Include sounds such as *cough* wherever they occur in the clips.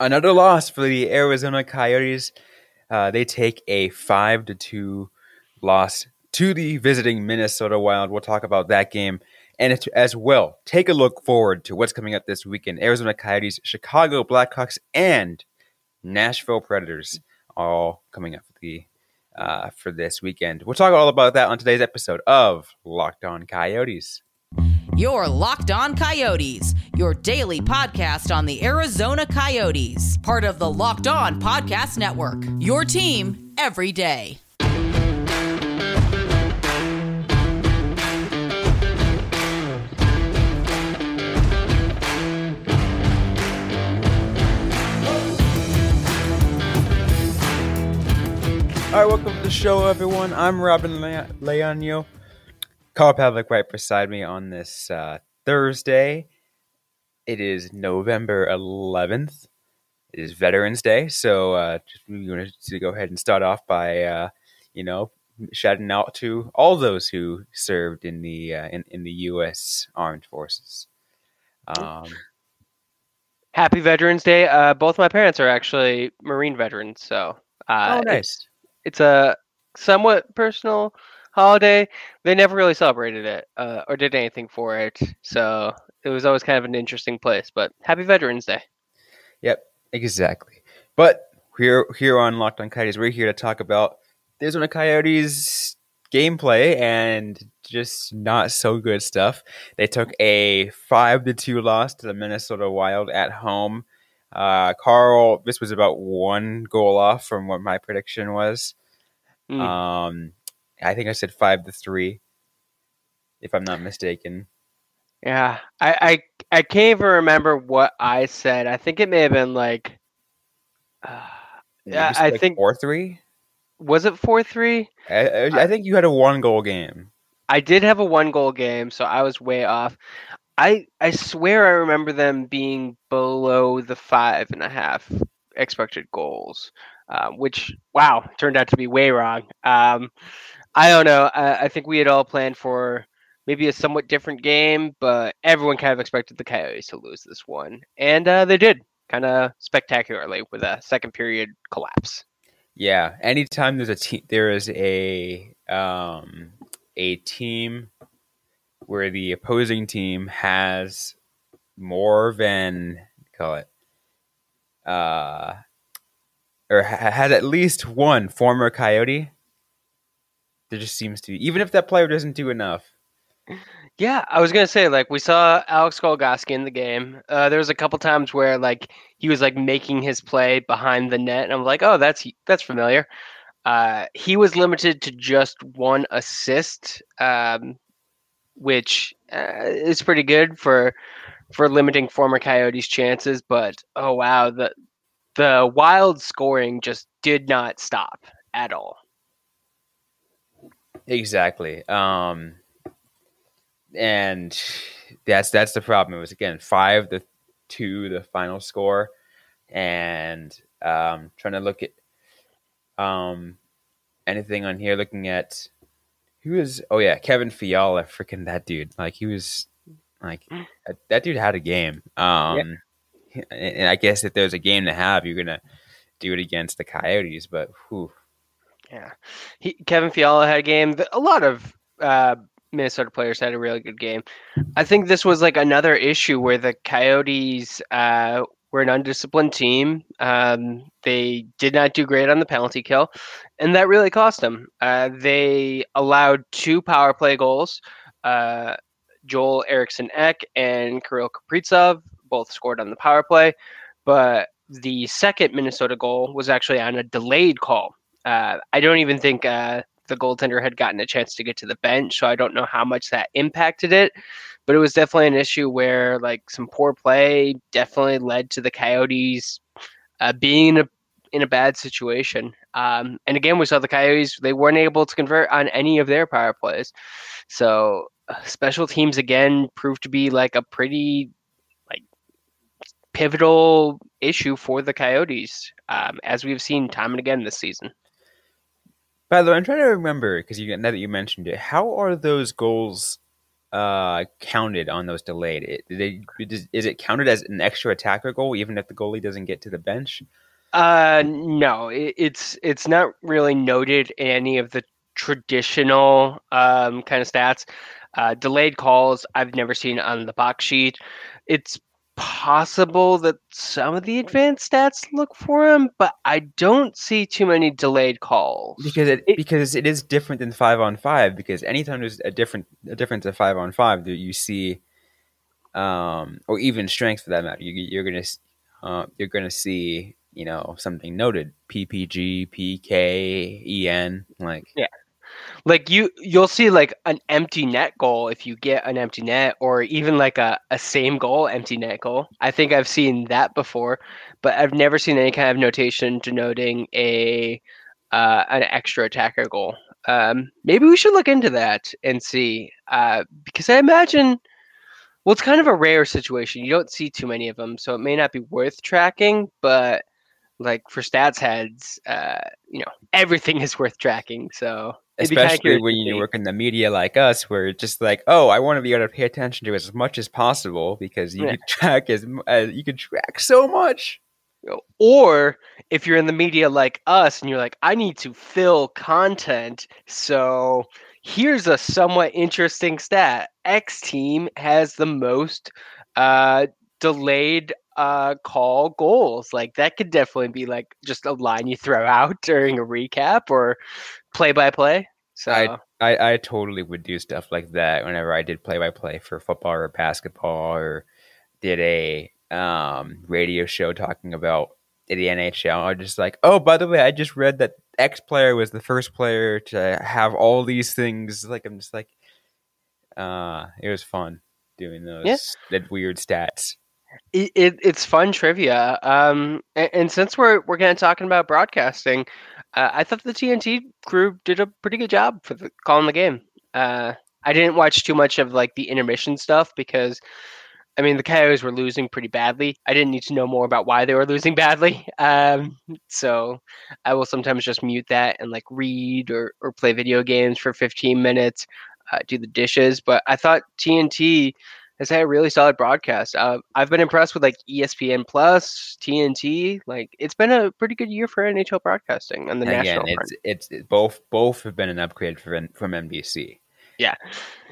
Another loss for the Arizona Coyotes. Uh, they take a five to two loss to the visiting Minnesota Wild. We'll talk about that game and as well take a look forward to what's coming up this weekend. Arizona Coyotes, Chicago Blackhawks, and Nashville Predators all coming up for the uh, for this weekend. We'll talk all about that on today's episode of Locked On Coyotes. Your Locked On Coyotes, your daily podcast on the Arizona Coyotes, part of the Locked On Podcast Network. Your team every day. All right, welcome to the show, everyone. I'm Robin Le- Leonio. Carl Pavlik right beside me on this uh, Thursday. It is November 11th. It is Veterans Day, so uh, just we wanted to go ahead and start off by, uh, you know, shouting out to all those who served in the uh, in, in the U.S. Armed Forces. Um, Happy Veterans Day! Uh, both my parents are actually Marine veterans, so uh, oh, nice. It's, it's a somewhat personal holiday. They never really celebrated it uh, or did anything for it, so it was always kind of an interesting place. But Happy Veterans Day! Yep, exactly. But here, here on Locked On Coyotes, we're here to talk about Arizona Coyotes gameplay and just not so good stuff. They took a five to two loss to the Minnesota Wild at home. Uh, Carl, this was about one goal off from what my prediction was. Mm. Um, I think I said five to three, if I'm not mistaken. Yeah, I, I I can't even remember what I said. I think it may have been like, *sighs* uh, yeah, I like think four three. Was it four three? I, I, I think you had a one goal game. I did have a one goal game, so I was way off. I I swear I remember them being below the five and a half expected goals, uh, which wow turned out to be way wrong. Um, I don't know. I, I, think we had all planned for maybe a somewhat different game, but everyone kind of expected the Coyotes to lose this one, and uh, they did kind of spectacularly with a second period collapse. Yeah, anytime there's a team, there is a um, a team where the opposing team has more than call it uh or ha- has at least one former coyote there just seems to be even if that player doesn't do enough yeah i was gonna say like we saw alex Goligoski in the game uh, there was a couple times where like he was like making his play behind the net and i'm like oh that's that's familiar uh, he was limited to just one assist um, which uh, is pretty good for for limiting former Coyotes' chances. But oh wow, the the wild scoring just did not stop at all. Exactly. Um, and that's that's the problem. It was again five to two the final score, and um, trying to look at um, anything on here. Looking at he was oh yeah, Kevin Fiala, freaking that dude. Like he was like mm. that dude had a game. Um yeah. and I guess if there's a game to have, you're gonna do it against the Coyotes, but whew. Yeah. He, Kevin Fiala had a game. A lot of uh, Minnesota players had a really good game. I think this was like another issue where the Coyotes uh, were an undisciplined team. Um, they did not do great on the penalty kill, and that really cost them. Uh, they allowed two power play goals. Uh, Joel Eriksson Ek and Kirill Kaprizov both scored on the power play, but the second Minnesota goal was actually on a delayed call. Uh, I don't even think uh, the goaltender had gotten a chance to get to the bench, so I don't know how much that impacted it but it was definitely an issue where like some poor play definitely led to the Coyotes uh, being in a, in a bad situation. Um, and again, we saw the Coyotes; they weren't able to convert on any of their power plays. So uh, special teams again proved to be like a pretty like pivotal issue for the Coyotes, um, as we've seen time and again this season. By the way, I'm trying to remember because you now that you mentioned it, how are those goals uh, counted on those delayed? It, they, is, it counted as an extra attacker goal even if the goalie doesn't get to the bench? Uh, no, it, it's it's not really noted in any of the traditional um, kind of stats. Uh, delayed calls I've never seen on the box sheet. It's possible that some of the advanced stats look for him, but I don't see too many delayed calls because it, it because it is different than five on five. Because anytime there's a different a difference of five on five, you see, um, or even strength for that matter, you, you're gonna uh, you're gonna see you know something noted PPG, PK, EN, like yeah, like you you'll see like an empty net goal if you get an empty net or even like a, a same goal empty net goal. I think i've seen that before but i've never seen any kind of notation denoting a uh, an extra attacker goal. Um, maybe we should look into that and see uh, because i imagine well it's kind of a rare situation. You don't see too many of them so it may not be worth tracking but like for stats heads uh, you know everything is worth tracking so especially when you work in the media like us where it's just like oh i want to be able to pay attention to as much as possible because you yeah. can *laughs* track as, as you can track so much. Or if you're in the media like us and you're like i need to fill content so here's a somewhat interesting stat. X team has the most uh delayed uh call goals like that could definitely be like just a line you throw out *laughs* during a recap or play by play. So I, I, I totally would do stuff like that whenever I did play by play for football or basketball or did a um, radio show talking about the NHL. I was just like, oh, by the way, I just read that X player was the first player to have all these things. Like I'm just like, uh, it was fun doing those yeah. that weird stats. It, it, it's fun trivia. Um, and, and since we're we're kind of talking about broadcasting, uh, I thought the TNT crew did a pretty good job for the, calling the game. Uh, I didn't watch too much of like the intermission stuff because, I mean, the Coyotes were losing pretty badly. I didn't need to know more about why they were losing badly. *laughs* Um, so I will sometimes just mute that and like read or, or play video games for 15 minutes, uh, do the dishes. But I thought TNT has had a really solid broadcast. Uh, I've been impressed with like ESPN Plus, TNT. Like it's been a pretty good year for NHL broadcasting on the Again, national. It's, it's it's both both have been an upgrade from from NBC. Yeah,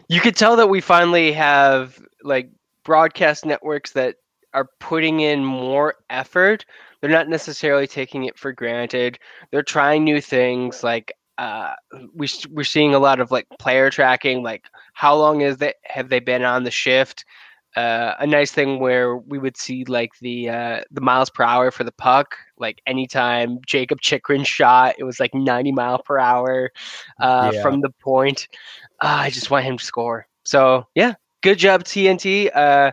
you could tell that we finally have like broadcast networks that are putting in more effort. They're not necessarily taking it for granted. They're trying new things. Like uh, we we're seeing a lot of like player tracking, like how long is that have they been on the shift? Uh, a nice thing where we would see like the uh, the miles per hour for the puck. Like anytime Jakob Chychrun shot, it was like 90 mile per hour uh, yeah. from the point. Uh, I just want him to score. So yeah, good job TNT. Uh,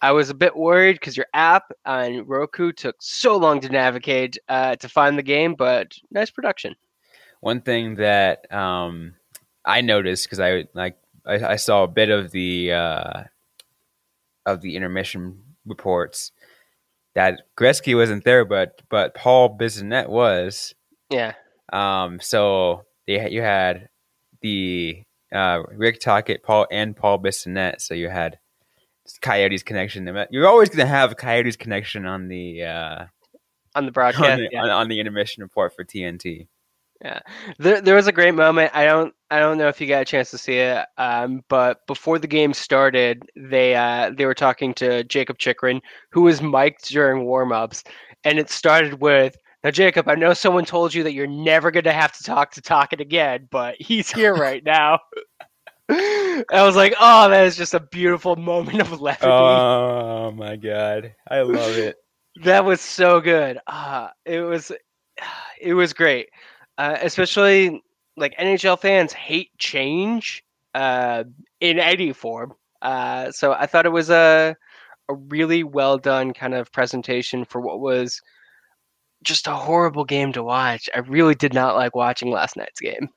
I was a bit worried because your app on Roku took so long to navigate uh, to find the game, but nice production one thing that um, I noticed because I like I, I, saw a bit of the uh, of the intermission reports that Gretzky wasn't there, but but Paul Bissonnette was. Yeah. Um. So they you had the uh, Rick Tocchet, Paul and Paul Bissonnette. So you had Coyotes connection. You're always going to have Coyotes connection on the uh, on the broadcast on the, yeah. on, on the intermission report for TNT. Yeah, there there was a great moment. I don't I don't know if you got a chance to see it, um, but before the game started, they uh, they were talking to Jakob Chychrun, who was mic'd during warmups, and it started with. Now, Jacob, I know someone told you that you're never going to have to talk to Tocchet again, but he's *laughs* here right now. *laughs* I was like, oh, that is just a beautiful moment of levity. Oh my god, I love it. *laughs* that was so good. Uh, it was, *sighs* it was great uh, especially like NHL fans hate change uh, in any form. Uh, so I thought it was a a really well done kind of presentation for what was just a horrible game to watch. I really did not like watching last night's game.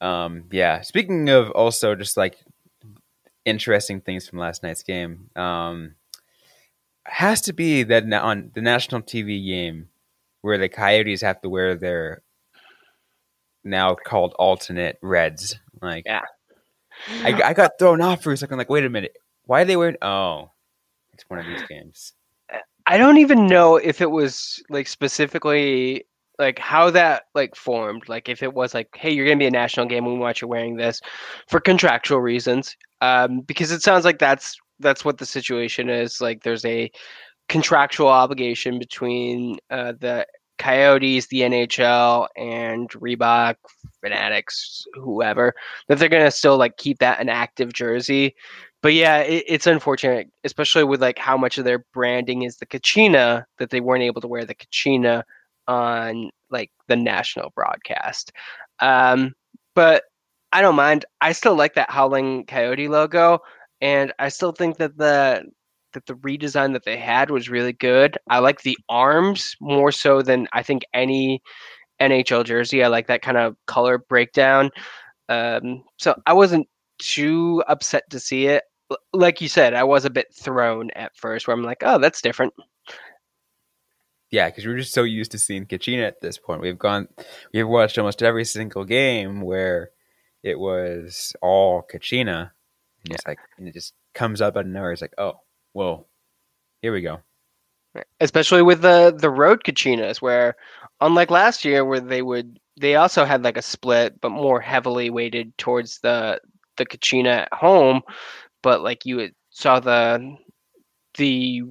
Um, yeah. Speaking of also just like interesting things from last night's game, um, has to be that on the national TV game where the Coyotes have to wear their now called alternate reds. Like yeah, I, I got thrown off for a second. Like, wait a minute, why are they wearing? Oh, it's one of these *sighs* games. I don't even know if it was like specifically like how that like formed. Like if it was like, hey, you're gonna be a national game, we want you wearing this for contractual reasons. Um, because it sounds like that's that's what the situation is. Like there's a contractual obligation between uh, the Coyotes, the NHL, and Reebok, Fanatics, whoever, that they're gonna still like keep that an active jersey. But yeah, it, it's unfortunate, especially with like how much of their branding is the Kachina that they weren't able to wear the Kachina on like the national broadcast. Um, but I don't mind. I still like that Howling Coyote logo, and I still think that the that the redesign that they had was really good. I like the arms more so than I think any NHL jersey. I like that kind of color breakdown. Um, so I wasn't too upset to see it. Like you said, I was a bit thrown at first, where I'm like, "Oh, that's different." Yeah, because we're just so used to seeing Kachina at this point. We've gone, we've watched almost every single game where it was all Kachina, and it's like, and it just comes up out of nowhere. It's like, oh, well, here we go. Especially with the the road Kachinas, where unlike last year, where they would they also had like a split, but more heavily weighted towards the the Kachina at home. But like you saw the the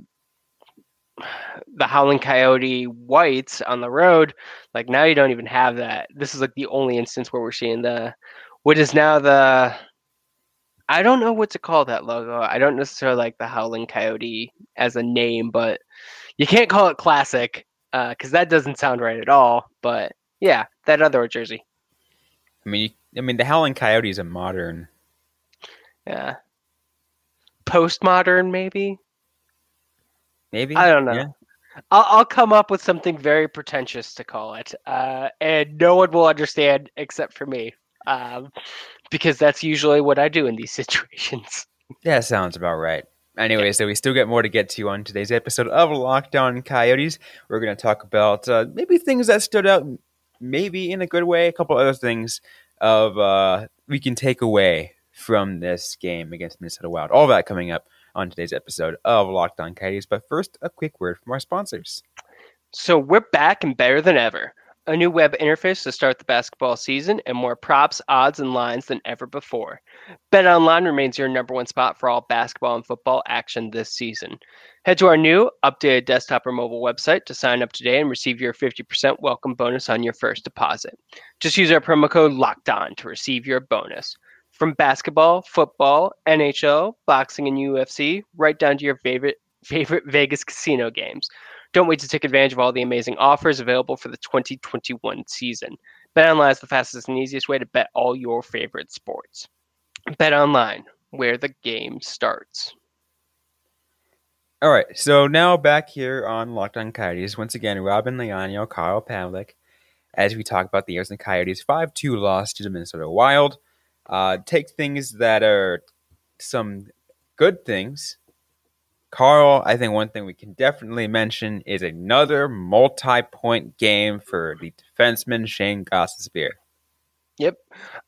the Howling Coyote whites on the road, like now you don't even have that. This is like the only instance where we're seeing the what is now the I don't know what to call that logo. I don't necessarily like the Howling Coyote as a name, but you can't call it classic because uh, that doesn't sound right at all. But yeah, that other jersey. I mean, I mean, the Howling Coyote is a modern. Yeah. Postmodern, maybe. Maybe I don't know. Yeah. I'll, I'll come up with something very pretentious to call it, uh, and no one will understand except for me, um, because that's usually what I do in these *laughs* situations. Yeah, sounds about right. Anyway, so we still get more to get to on today's episode of Locked On Coyotes. We're going to talk about uh, maybe things that stood out, maybe in a good way, a couple other things of uh, we can take away from this game against Minnesota Wild. All that coming up on today's episode of Locked On Coyotes. But first, a quick word from our sponsors. So we're back and better than ever. A new web interface to start the basketball season, and more props, odds, and lines than ever before. BetOnline remains your number one spot for all basketball and football action this season. Head to our new updated desktop or mobile website to sign up today and receive your 50% welcome bonus on your first deposit. Just use our promo code LOCKEDON to receive your bonus. From basketball, football, NHL, boxing, and UFC, right down to your favorite favorite Vegas casino games. Don't wait to take advantage of all the amazing offers available for the 2021 season. BetOnline is the fastest and easiest way to bet all your favorite sports. BetOnline, where the game starts. All right, so now back here on Locked On Coyotes, once again, Robin Leonio, Kyle Pavlik, as we talk about the Arizona Coyotes 5 2 loss to the Minnesota Wild. Uh, take things that are some good things. Carl, I think one thing we can definitely mention is another multi-point game for the defenseman Shane Gostisbehere. Yep.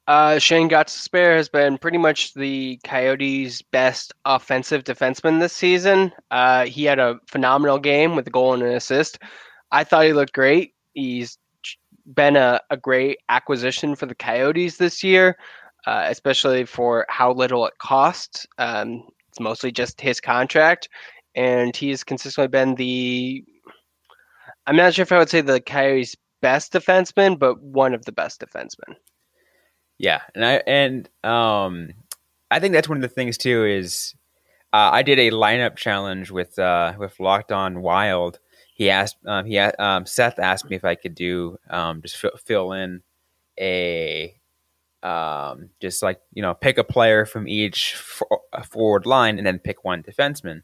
Uh, Shane Gostisbehere has been pretty much the Coyotes' best offensive defenseman this season. Uh, he had a phenomenal game with a goal and an assist. I thought he looked great. He's been a, a great acquisition for the Coyotes this year uh, especially for how little it costs. Um, it's mostly just his contract, and he's consistently been the. I'm not sure if I would say the Coyotes' best defenseman, but one of the best defensemen. Yeah, and I and um, I think that's one of the things too is uh, I did a lineup challenge with uh, with Locked On Wild. He asked um, he um, Seth asked me if I could do um, just f- fill in a um, just like you know pick a player from each for, forward line and then pick one defenseman.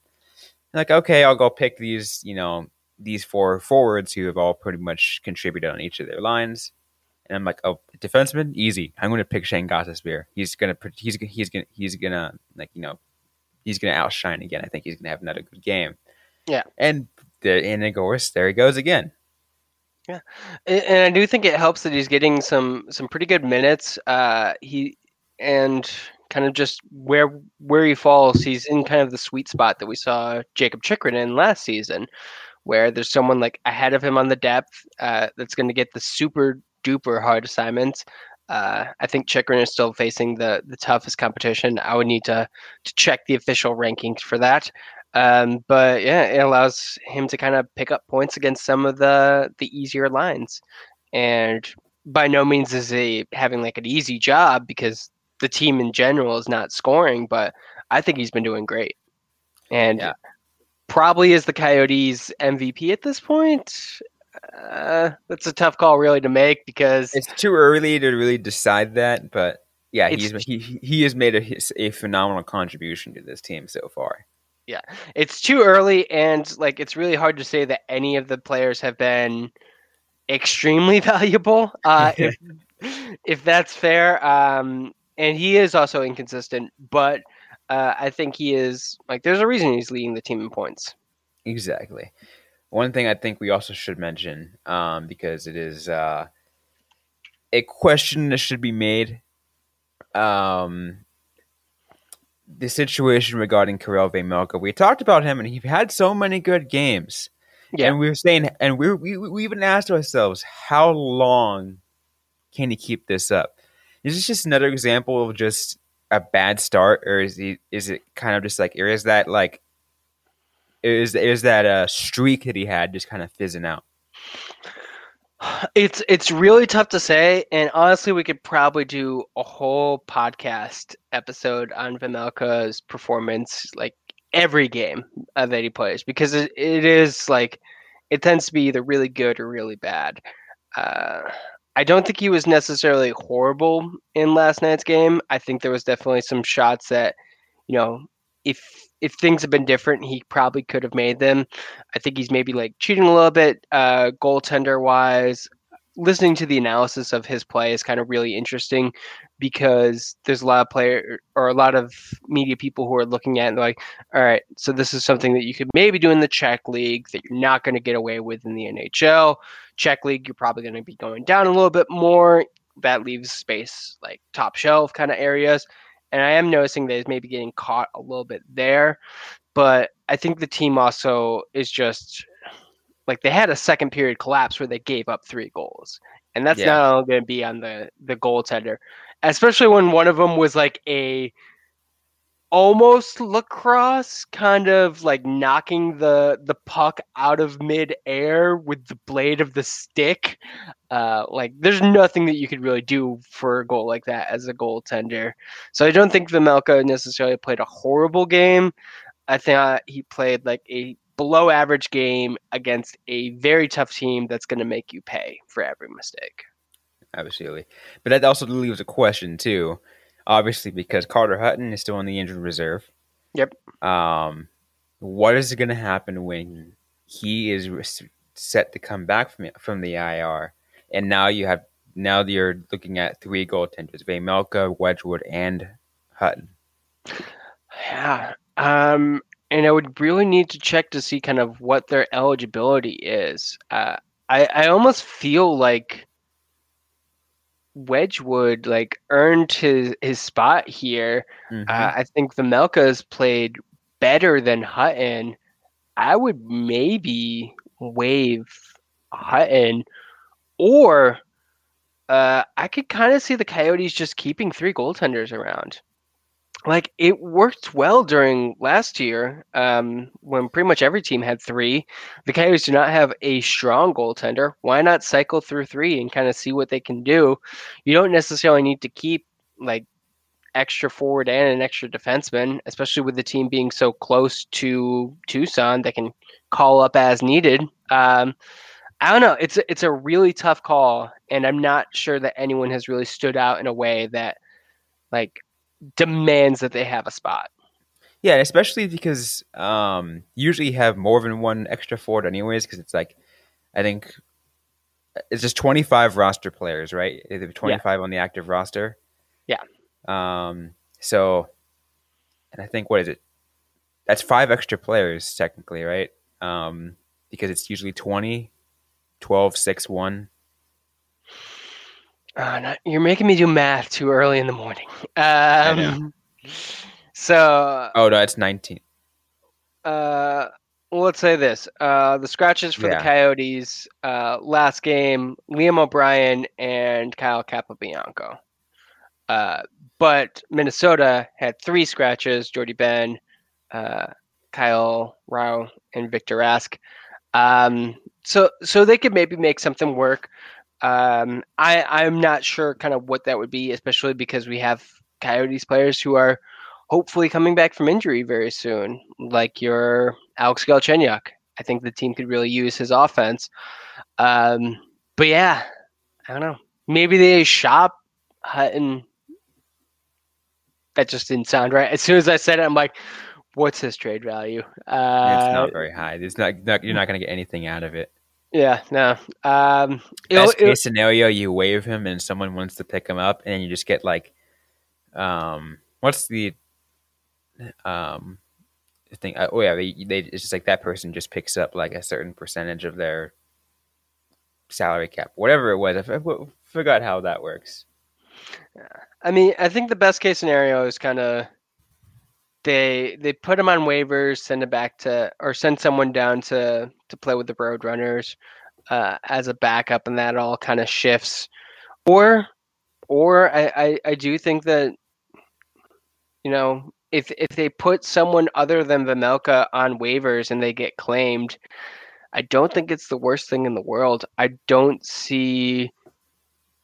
like okay, I'll go pick these you know these four forwards who have all pretty much contributed on each of their lines. And I'm like, oh, defenseman, easy. I'm going to pick Shane Gostisbehere. He's gonna he's he's gonna he's gonna like you know he's gonna outshine again. I think he's gonna have another good game. Yeah, and the and of course there he goes again. Yeah, and I do think it helps that he's getting some some pretty good minutes. Uh, he and kind of just where where he falls. He's in kind of the sweet spot that we saw Jakob Chychrun in last season, where there's someone like ahead of him on the depth uh, that's going to get the super duper hard assignments. Uh, I think Chychrun is still facing the the toughest competition. I would need to to check the official rankings for that. Um, but yeah, it allows him to kind of pick up points against some of the the easier lines, and by no means is he having like an easy job because the team in general is not scoring. But I think he's been doing great, and yeah. probably is the Coyotes MVP at this point. Uh, that's a tough call really to make because it's too early to really decide that. But yeah, he's he he has made a a phenomenal contribution to this team so far. Yeah, it's too early, and like it's really hard to say that any of the players have been extremely *laughs* valuable. Uh, if *laughs* if that's fair, um, and he is also inconsistent, but uh, I think he is like there's a reason he's leading the team in points. Exactly. One thing I think we also should mention, um, because it is uh, a question that should be made. Um, the situation regarding Karel Vejmelka. We talked about him, and he had so many good games. Yeah. And we were saying, and we, we we even asked ourselves, how long can he keep this up? Is this just another example of just a bad start, or is he? Is it kind of just like, or is that like, is is that a streak that he had just kind of fizzing out? It's it's really tough to say, and honestly, we could probably do a whole podcast episode on Vejmelka's performance, like every game uh, that he plays, because it, it is like it tends to be either really good or really bad. Uh, I don't think he was necessarily horrible in last night's game. I think there was definitely some shots that, you know, if if things had been different, he probably could have made them. I think he's maybe like cheating a little bit, uh, goaltender wise. Listening to the analysis of his play is kind of really interesting because there's a lot of player or a lot of media people who are looking at it like, all right, so this is something that you could maybe do in the Czech league that you're not going to get away with in the NHL. Czech league, you're probably going to be going down a little bit more. That leaves space like top shelf kind of areas. And I am noticing that he's maybe getting caught a little bit there. But I think the team also is just like they had a second period collapse where they gave up three goals. And that's yeah. not only going to be on the the goaltender, especially when one of them was like a almost lacrosse kind of like knocking the the puck out of midair with the blade of the stick. Uh, like there's nothing that you could really do for a goal like that as a goaltender. So i don't think Vejmelka necessarily played a horrible game. I think he played like a below average game against a very tough team that's going to make you pay for every mistake. Absolutely. But that also leaves a question too obviously because Carter Hutton is still on the injured reserve. Yep. Um, what is going to happen when he is set to come back from from the IR, and now you have now you're looking at three goaltenders: Vejmelka, Wedgewood, and Hutton. Yeah. Um, and I would really need to check to see kind of what their eligibility is. Uh, I I almost feel like Wedgewood like earned his his spot here. Mm-hmm. Uh, I think Vejmelka's played better than Hutton. I would maybe waive Hutton, or uh, I could kind of see the Coyotes just keeping three goaltenders around like it worked well during last year um, when pretty much every team had three. The Coyotes do not have a strong goaltender. Why not cycle through three and kind of see what they can do? You don't necessarily need to keep like extra forward and an extra defenseman, especially with the team being so close to Tucson. They can call up as needed. Um, I don't know. It's it's a really tough call, and I'm not sure that anyone has really stood out in a way that like demands that they have a spot. Yeah, especially because um, usually you have more than one extra forward, anyways. Because it's like, I think it's just twenty five roster players, right? Twenty five yeah. on the active roster. Yeah. Um. So, and I think what is it? That's five extra players technically, right? Um, because it's usually 20, 12, 6, 1. Uh, you're making me do math too early in the morning. *laughs* Um, So, Oh no, it's 19. uh, well, let's say this: uh, the scratches for Yeah. the Coyotes uh, last game, Liam O'Brien and Kyle Capobianco. Uh, but Minnesota had three scratches: Jordie Benn, uh, Kyle Rau, and Victor Rask. Um, so, so they could maybe make something work. Um, I I'm not sure kind of what that would be, especially because we have Coyotes players who are hopefully coming back from injury very soon, like your Alex Galchenyuk. I think the team could really use his offense. Um, but yeah, I don't know. Maybe they shop Hutton. That just didn't sound right. As soon as I said it, I'm like, "What's his trade value?" Uh, it's not very high. It's not, not you're not going to get anything out of it. Yeah, no. Um, it'll- Best it'll- case scenario, you waive him and someone wants to pick him up, and you just get like, um, what's the, um, thing? Oh yeah, they, they it's just like that person just picks up like a certain percentage of their salary cap, whatever it was. I f- I forgot how that works. I mean, I think the best case scenario is kind of they they put him on waivers, send it back to or send someone down to to play with the Roadrunners uh, as a backup, and that all kind of shifts. Or or I, I I do think that you know if if they put someone other than Vejmelka on waivers and they get claimed, I don't think it's the worst thing in the world. I don't see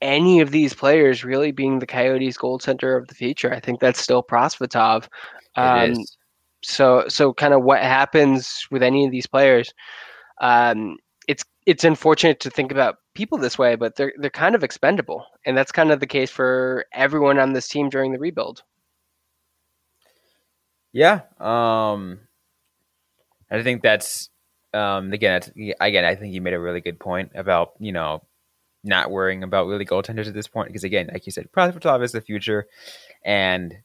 any of these players really being the Coyotes' goaltender of the future. I think that's still Prosvetov. Um, so so kind of what happens with any of these players um it's it's unfortunate to think about people this way but they're they're kind of expendable and that's kind of the case for everyone on this team during the rebuild Yeah. Um, I think that's um, again. Again, I think you made a really good point about you know not worrying about really goaltenders at this point because again, like you said, Prosvetov is the future, and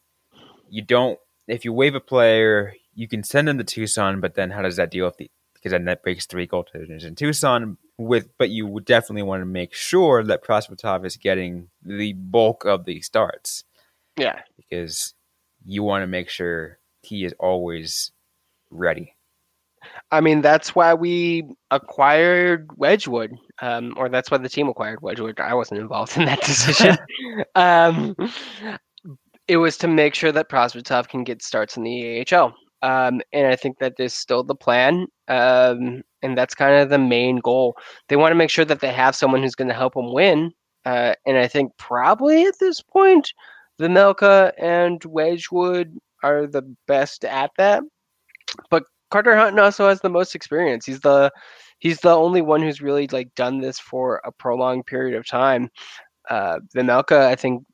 you don't. If you waive a player, you can send them to Tucson, but then how does that deal with the? Because then that breaks three goaltenders in Tucson. With but you would definitely want to make sure that Prosvetov is getting the bulk of the starts yeah because you want to make sure he is always ready. i mean that's why we acquired Wedgewood um or that's why the team acquired Wedgewood i wasn't involved in that *laughs* decision *laughs* um it was to make sure that Prosvetov can get starts in the AHL. Um, and I think that is still the plan. Um, and that's kind of the main goal. They want to make sure that they have someone who's going to help them win. Uh, and I think probably at this point, Vejmelka and Wedgewood are the best at that. But Carter Hutton also has the most experience. He's the he's the only one who's really like done this for a prolonged period of time. Uh, Vejmelka, I think,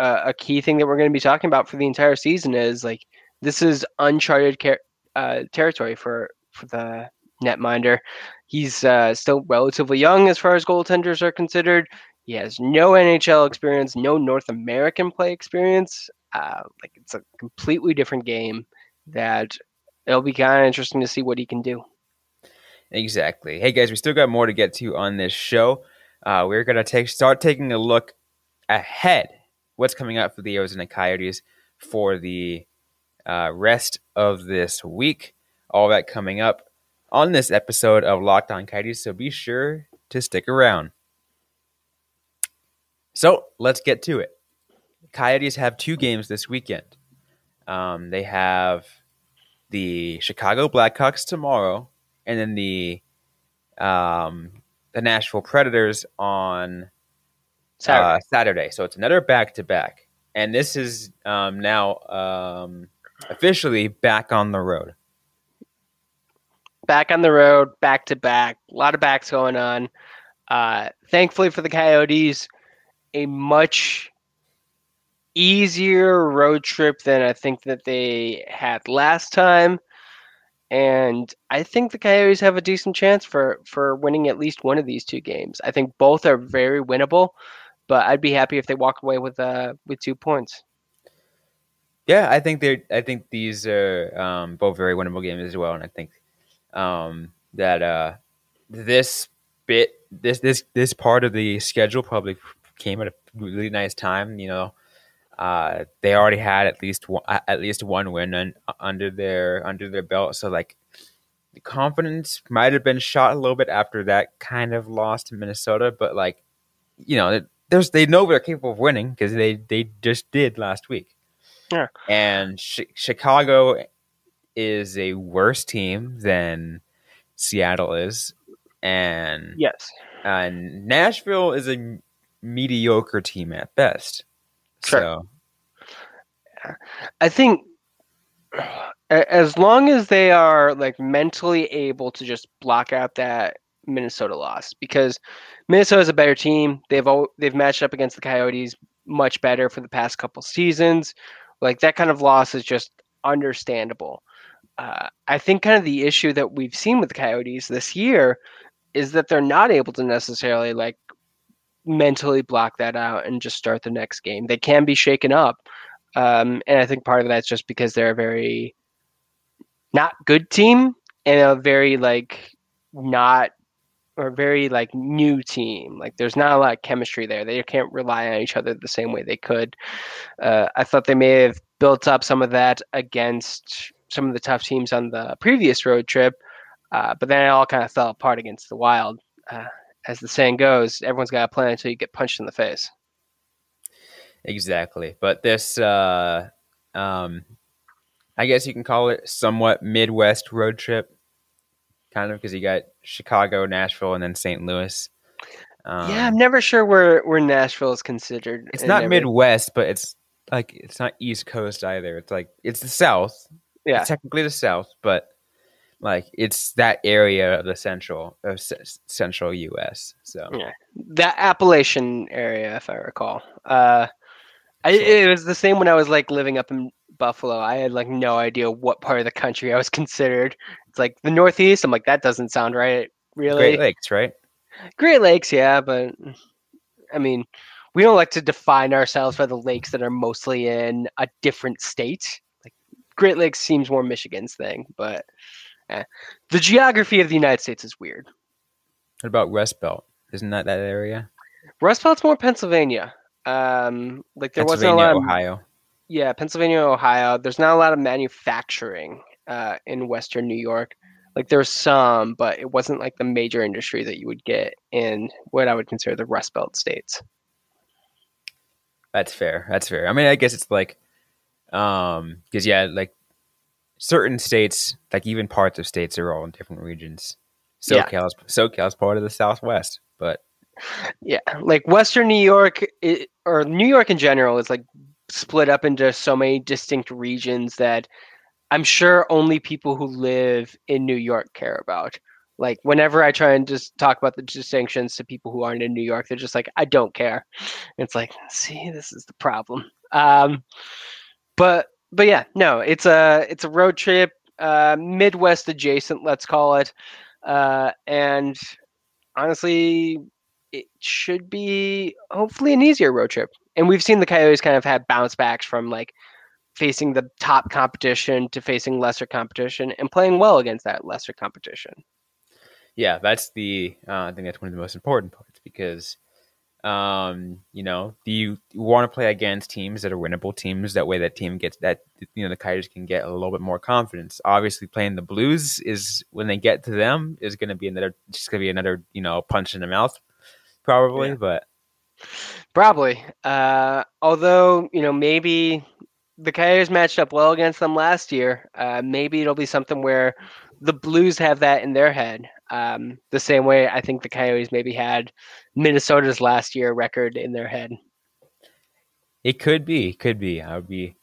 uh, a key thing that we're going to be talking about for the entire season is like this is uncharted car- uh, territory for for the netminder. He's uh, still relatively young as far as goaltenders are considered. He has no NHL experience, no North American play experience. Uh, like it's a completely different game that it'll be kind of interesting to see what he can do. Exactly. Hey guys, we still got more to get to on this show. Uh, we're gonna take start taking a look ahead. What's coming up for the Arizona Coyotes for the uh, rest of this week? All that coming up on this episode of Locked On Coyotes. So be sure to stick around. So let's get to it. Coyotes have two games this weekend. Um, they have the Chicago Blackhawks tomorrow, and then the um, the Nashville Predators on Saturday. uh, Saturday. So it's another back to back, and this is um, now um, officially back on the road. back on the road, back to back. A lot of backs going on. Uh, thankfully for the Coyotes, a much easier road trip than I think that they had last time. And I think the Coyotes have a decent chance for, for winning at least one of these two games. I think both are very winnable, but I'd be happy if they walk away with uh, with two points. Yeah, I think they I think these are um, both very winnable games as well, and I think um, that uh, this bit this this this part of the schedule probably came at a really nice time. You know, Uh, they already had at least one, at least one win un, under their under their belt, so like the confidence might have been shot a little bit after that kind of loss to Minnesota, but like you know, there's they know they're capable of winning because they they just did last week. Yeah, and Sh- Chicago is a worse team than Seattle is, and yes, and Nashville is a mediocre team at best. Sure. So, I think as long as they are like mentally able to just block out that Minnesota loss, because Minnesota is a better team. They've all, they've matched up against the Coyotes much better for the past couple seasons. Like that kind of loss is just understandable. Uh, I think kind of the issue that we've seen with the Coyotes this year is that they're not able to necessarily like mentally block that out and just start the next game. They can be shaken up. Um, and I think part of that's just because they're a very not good team and a very like not or very like new team. Like there's not a lot of chemistry there. They can't rely on each other the same way they could. Uh, I thought they may have built up some of that against some of the tough teams on the previous road trip, uh, but then it all kind of fell apart against the Wild. Uh, as the saying goes, everyone's got a plan until you get punched in the face. Exactly. But this, uh, um, I guess you can call it somewhat Midwest road trip, kind of, because you got Chicago, Nashville, and then St. Louis. Um, yeah, I'm never sure where where Nashville is considered. It's not Midwest, but it's like it's not East Coast either. It's like it's the South. Yeah, it's technically the South, but like it's that area of the central of central U.S. So yeah, that Appalachian area, if I recall. Uh, I, it was the same when I was like living up in Buffalo. I had like no idea what part of the country I was *laughs* considered. It's like the Northeast. I'm like that doesn't sound right. Really, Great Lakes, right? Great Lakes, yeah, but I mean, we don't like to define ourselves by the lakes that are mostly in a different state. Like Great Lakes seems more Michigan's thing, but eh. the geography of the United States is weird. What about Rust Belt? Isn't that that area? Rust Belt's more Pennsylvania. Um, like there wasn't a lot of Ohio. Yeah, Pennsylvania, Ohio. There's not a lot of manufacturing uh, in Western New York. Like there's some, but it wasn't like the major industry that you would get in what I would consider the Rust Belt states. That's fair. That's fair. I mean, I guess it's like, um, because yeah, like certain states, like even parts of states, are all in different regions. SoCal's yeah. SoCal's part of the Southwest, but yeah, like Western New York it, or New York in general is like split up into so many distinct regions that I'm sure only people who live in New York care about. Like whenever I try and just talk about the distinctions to people who aren't in New York, they're just like, I don't care. It's like, see, this is the problem. Um, but but yeah, no, it's a it's a road trip, uh, Midwest adjacent, let's call it. Uh, and honestly, it should be hopefully an easier road trip. And we've seen the Coyotes kind of have bounce backs from like facing the top competition to facing lesser competition and playing well against that lesser competition. Yeah, that's the uh, I think that's one of the most important parts because um, you know, do you want to play against teams that are winnable teams? That way, that team gets that you know the Coyotes can get a little bit more confidence. Obviously, playing the Blues is when they get to them is going to be another just going to be another you know punch in the mouth probably, yeah. but probably. Uh, although you know maybe the Coyotes matched up well against them last year. Uh, maybe it'll be something where the Blues have that in their head. Um, the same way I think the Coyotes maybe had Minnesota's last year record in their head. It could be, could be. I would be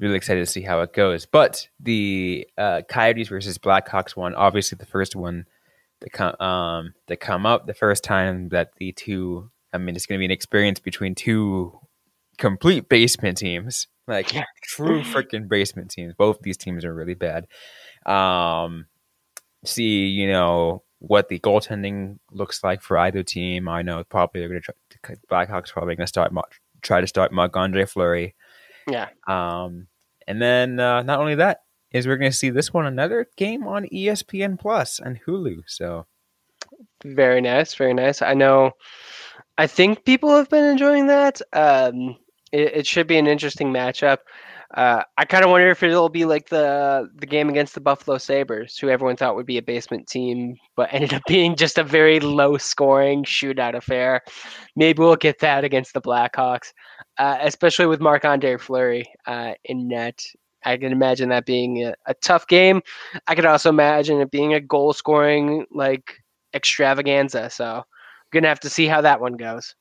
really excited to see how it goes. But the uh, Coyotes versus Blackhawks one, obviously the first one that come um, to come up the first time that the two. I mean, it's going to be an experience between two complete basement teams, like true freaking basement teams. Both these teams are really bad. Um, see, you know what the goaltending looks like for either team. I know probably they're going to try. Blackhawks probably going to start try to start Marc Andre Fleury. Yeah. Um, and then uh, not only that, is we're going to see this one another game on ESPN Plus and Hulu. So very nice, very nice. I know. I think people have been enjoying that. Um, It, it should be an interesting matchup. Uh, I kind of wonder if it'll be like the the game against the Buffalo Sabres, who everyone thought would be a basement team, but *laughs* ended up being just a very low scoring shootout affair. Maybe we'll get that against the Blackhawks, uh, especially with Marc Andre Fleury uh, in net. I can imagine that being a, a tough game. I could also imagine it being a goal scoring like extravaganza. So, gonna have to see how that one goes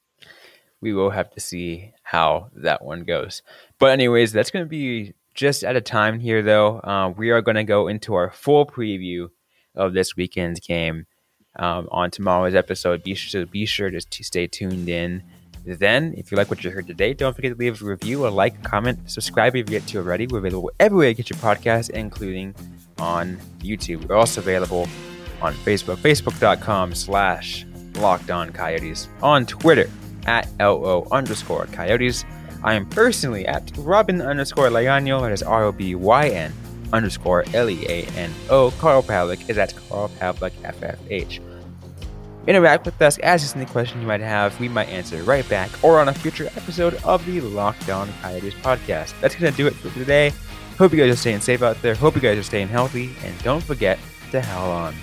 we will have to see how that one goes. But, anyways, that's to be just at a time here, though. Uh, we are to go into our full preview of this weekend's game um, on tomorrow's episode. Be sure, be sure to, to stay tuned in. Then, if you like what you heard today, don't forget to leave a review, a like, comment, subscribe if you get to already. We're available everywhere you get your podcast, including on YouTube. We're also available on Facebook, facebook.com slash locked on coyotes, on Twitter at LO underscore Coyotes. I am personally at Robyn underscore Leano. That is R O B Y N underscore L E A N O. Carl Pavlik is at Carl Pavlik FFH. Interact with us, ask us any question you might have. We might answer right back or on a future episode of the Locked On Coyotes podcast. That's going to do it for today. Hope you guys are staying safe out there. Hope you guys are staying healthy. And don't forget to howl on.